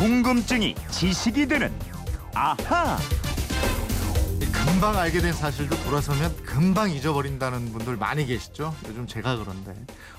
궁금증이 지식이 되는 아하. 금방 알게 된 사실도 돌아서면 금방 잊어버린다는 분들 많이 계시죠? 요즘 제가 그런데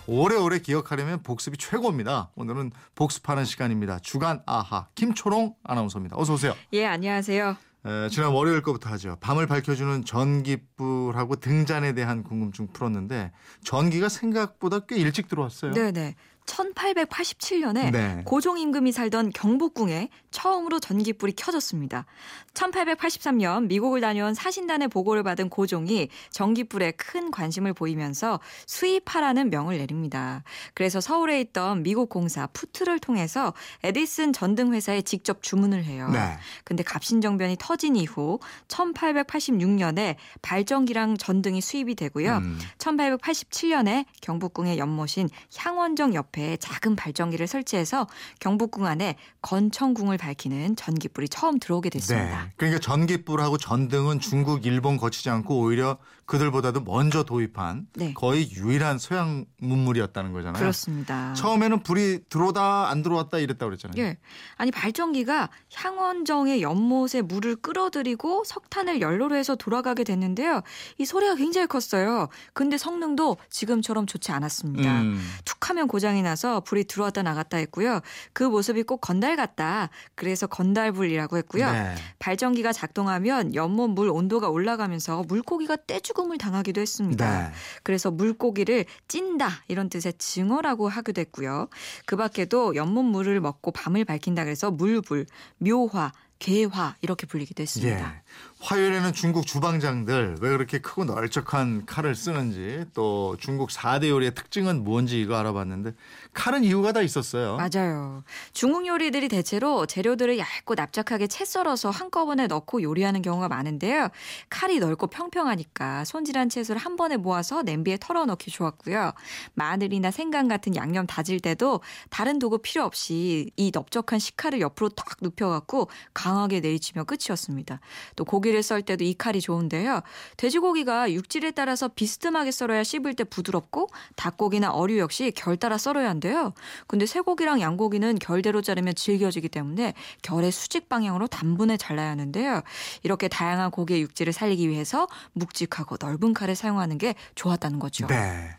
오래오래 기억하려면 복습이 최고입니다. 오늘은 복습하는 시간입니다. 주간 아하 김초롱 아나운서입니다. 어서 오세요. 예, 안녕하세요. 에, 지난 월요일 거부터 하죠. 밤을 밝혀주는 전기불하고 등잔에 대한 궁금증 풀었는데 전기가 생각보다 꽤 일찍 들어왔어요. 네네. 1887년에 네. 고종 임금이 살던 경복궁에 처음으로 전기불이 켜졌습니다. 1883년 미국을 다녀온 사신단의 보고를 받은 고종이 전기불에 큰 관심을 보이면서 수입하라는 명을 내립니다. 그래서 서울에 있던 미국 공사 푸트를 통해서 에디슨 전등 회사에 직접 주문을 해요. 네. 근데 갑신정변이 터진 이후 1886년에 발전기랑 전등이 수입이 되고요. 음. 1887년에 경복궁의 연못인 향원정 옆에 작은 발전기를 설치해서 경복궁 안에 건천궁을 밝히는 전기불이 처음 들어오게 됐습니다. 네. 그러니까 전기불하고 전등은 중국, 일본 거치지 않고 오히려 그들보다도 먼저 도입한 네. 거의 유일한 서양 문물이었다는 거잖아요. 그렇습니다. 처음에는 불이 들어오다 안 들어왔다 이랬다 그랬잖아요. 예. 아니 발전기가 향원정의 연못에 물을 끌어들이고 석탄을 연료로 해서 돌아가게 됐는데요. 이 소리가 굉장히 컸어요. 근데 성능도 지금처럼 좋지 않았습니다. 음. 툭하면 고장이 나서 불이 들어왔다 나갔다 했고요. 그 모습이 꼭 건달 같다. 그래서 건달불이라고 했고요. 네. 발전기가 작동하면 연못 물 온도가 올라가면서 물고기가 떼죽음을 당하기도 했습니다. 네. 그래서 물고기를 찐다 이런 뜻의 증어라고 하기도 했고요. 그 밖에도 연못 물을 먹고 밤을 밝힌다 그래서 물불, 묘화, 괴화 이렇게 불리기도 했습니다. 예. 화요일에는 중국 주방장들 왜 그렇게 크고 널쩍한 칼을 쓰는지 또 중국 4대 요리의 특징은 뭔지 이거 알아봤는데 칼은 이유가 다 있었어요. 맞아요. 중국 요리들이 대체로 재료들을 얇고 납작하게 채 썰어서 한꺼번에 넣고 요리하는 경우가 많은데요. 칼이 넓고 평평하니까 손질한 채소를 한 번에 모아서 냄비에 털어 넣기 좋았고요. 마늘이나 생강 같은 양념 다질 때도 다른 도구 필요 없이 이 넓적한 식칼을 옆으로 딱 눕혀갖고 강하게 내리치면 끝이었습니다. 또 고기 를 썰 때도 이 칼이 좋은데요. 돼지고기가 육질에 따라서 비스듬하게 썰어야 씹을 때 부드럽고 닭고기나 어류 역시 결 따라 썰어야 한대요. 근데 쇠고기랑 양고기는 결대로 자르면 질겨지기 때문에 결의 수직 방향으로 단분에 잘라야 하는데요. 이렇게 다양한 고기의 육질을 살리기 위해서 묵직하고 넓은 칼을 사용하는 게 좋았다는 거죠. 네.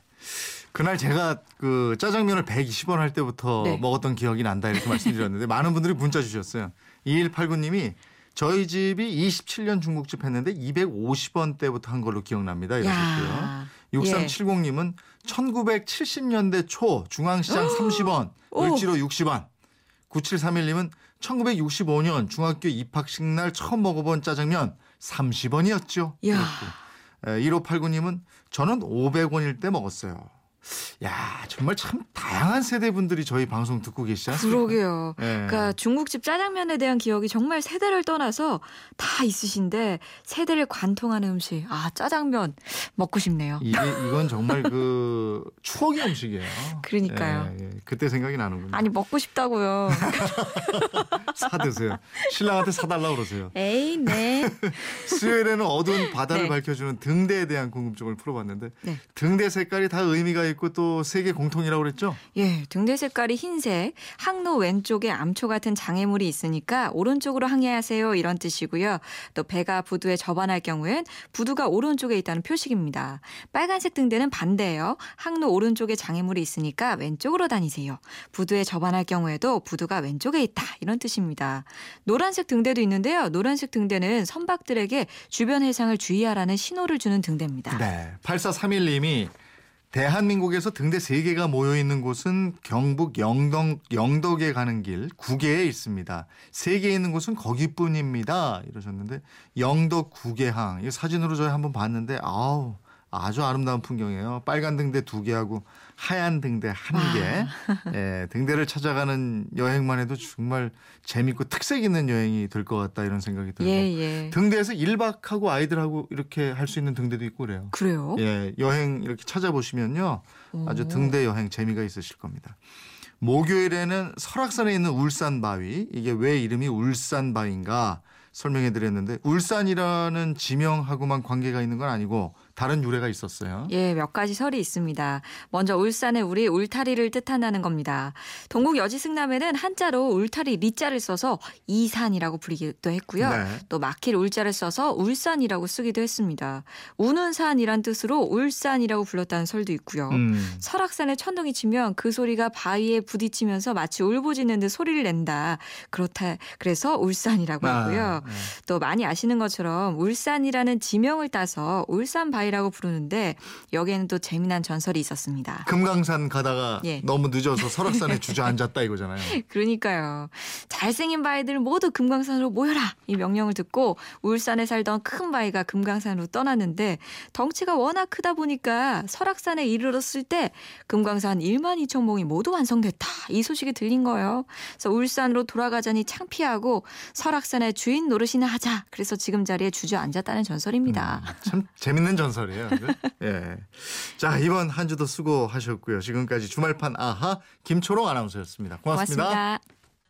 그날 제가 그 짜장면을 120원 할 때부터 네. 먹었던 기억이 난다 이렇게 말씀드렸는데 많은 분들이 문자 주셨어요. 2189님이 저희 집이 27년 중국집 했는데 250원 때부터 한 걸로 기억납니다. 이러셨고요. 야. 6370님은 1970년대 초 중앙시장 30원, 오. 을지로 60원. 9731님은 1965년 중학교 입학식 날 처음 먹어본 짜장면 30원이었죠. 야. 1589님은 저는 500원일 때 먹었어요. 야 정말 참 다양한 세대 분들이 저희 방송 듣고 계시지 않습니까? 그러게요. 예. 그러니까 중국집 짜장면에 대한 기억이 정말 세대를 떠나서 다 있으신데 세대를 관통하는 음식. 아 짜장면 먹고 싶네요. 이게 이건 정말 그 추억의 음식이에요. 그러니까요. 예, 예. 그때 생각이 나는군요. 아니 먹고 싶다고요. 사 드세요. 신랑한테 사달라 그러세요. 에이 네. 수요일에는 어두운 바다를 네. 밝혀주는 등대에 대한 궁금증을 풀어봤는데 네. 등대 색깔이 다 의미가 있고 또 세계 공통이라고 그랬죠? 예, 등대 색깔이 흰색, 항로 왼쪽에 암초 같은 장애물이 있으니까 오른쪽으로 항해하세요 이런 뜻이고요. 또 배가 부두에 접안할 경우엔 부두가 오른쪽에 있다는 표식입니다. 빨간색 등대는 반대예요. 항로 오른쪽에 장애물이 있으니까 왼쪽으로 다니세요. 부두에 접안할 경우에도 부두가 왼쪽에 있다 이런 뜻입니다. 노란색 등대도 있는데요. 노란색 등대는 선박들에게 주변 해상을 주의하라는 신호를 주는 등대입니다. 네. 8431님이 대한민국에서 등대 3개가 모여 있는 곳은 경북 영덕, 영덕에 가는 길 9개에 있습니다. 3개 있는 곳은 거기뿐입니다. 이러셨는데 영덕 구계항 이 사진으로 저희 한번 봤는데 아우 아주 아름다운 풍경이에요. 빨간 등대 2개하고 하얀 등대 1개. 예, 등대를 찾아가는 여행만 해도 정말 재밌고 특색 있는 여행이 될 것 같다 이런 생각이 들어요. 예, 예. 등대에서 1박하고 아이들하고 이렇게 할 수 있는 등대도 있고 그래요. 그래요? 예, 여행 이렇게 찾아보시면요. 아주 오. 등대 여행 재미가 있으실 겁니다. 목요일에는 설악산에 있는 울산바위. 이게 왜 이름이 울산바위인가 설명해 드렸는데 울산이라는 지명하고만 관계가 있는 건 아니고 다른 유래가 있었어요. 예, 몇 가지 설이 있습니다. 먼저 울산의 우리 울타리를 뜻한다는 겁니다. 동국 여지승남에는 한자로 울타리 리자를 써서 이산이라고 부르기도 했고요. 네. 또 막힐 울자를 써서 울산이라고 쓰기도 했습니다. 우는 산이란 뜻으로 울산이라고 불렀다는 설도 있고요. 음. 설악산에 천둥이 치면 그 소리가 바위에 부딪히면서 마치 울부짖는 듯 소리를 낸다. 그렇다. 그래서 울산이라고 하고요. 아, 네. 또 많이 아시는 것처럼 울산이라는 지명을 따서 울산 바위 라고 부르는데 여기에는 또 재미난 전설이 있었습니다. 금강산 가다가 예. 너무 늦어서 설악산에 주저앉았다 이거잖아요. 그러니까요. 잘생긴 바위들 모두 금강산으로 모여라 이 명령을 듣고 울산에 살던 큰 바위가 금강산으로 떠났는데 덩치가 워낙 크다 보니까 설악산에 이르렀을 때 금강산 1만 2천 봉이 모두 완성됐다 이 소식이 들린 거예요. 그래서 울산으로 돌아가자니 창피하고 설악산의 주인 노릇이나 하자. 그래서 지금 자리에 주저앉았다는 전설입니다. 음, 참 재밌는 전설 이에요. 네? 예. 자 이번 한 주도 수고하셨고요. 지금까지 주말판 아하 김초롱 아나운서였습니다 고맙습니다. 고맙습니다.